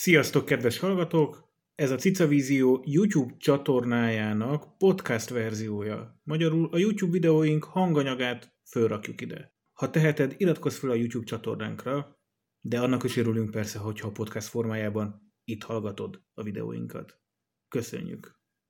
Sziasztok, kedves hallgatók! Ez a Cica Vízió YouTube csatornájának podcast verziója. Magyarul a YouTube videóink hanganyagát fölrakjuk ide. Ha teheted, iratkozz fel a YouTube csatornánkra, de annak is örülünk persze, hogyha a podcast formájában itt hallgatod a videóinkat. Köszönjük!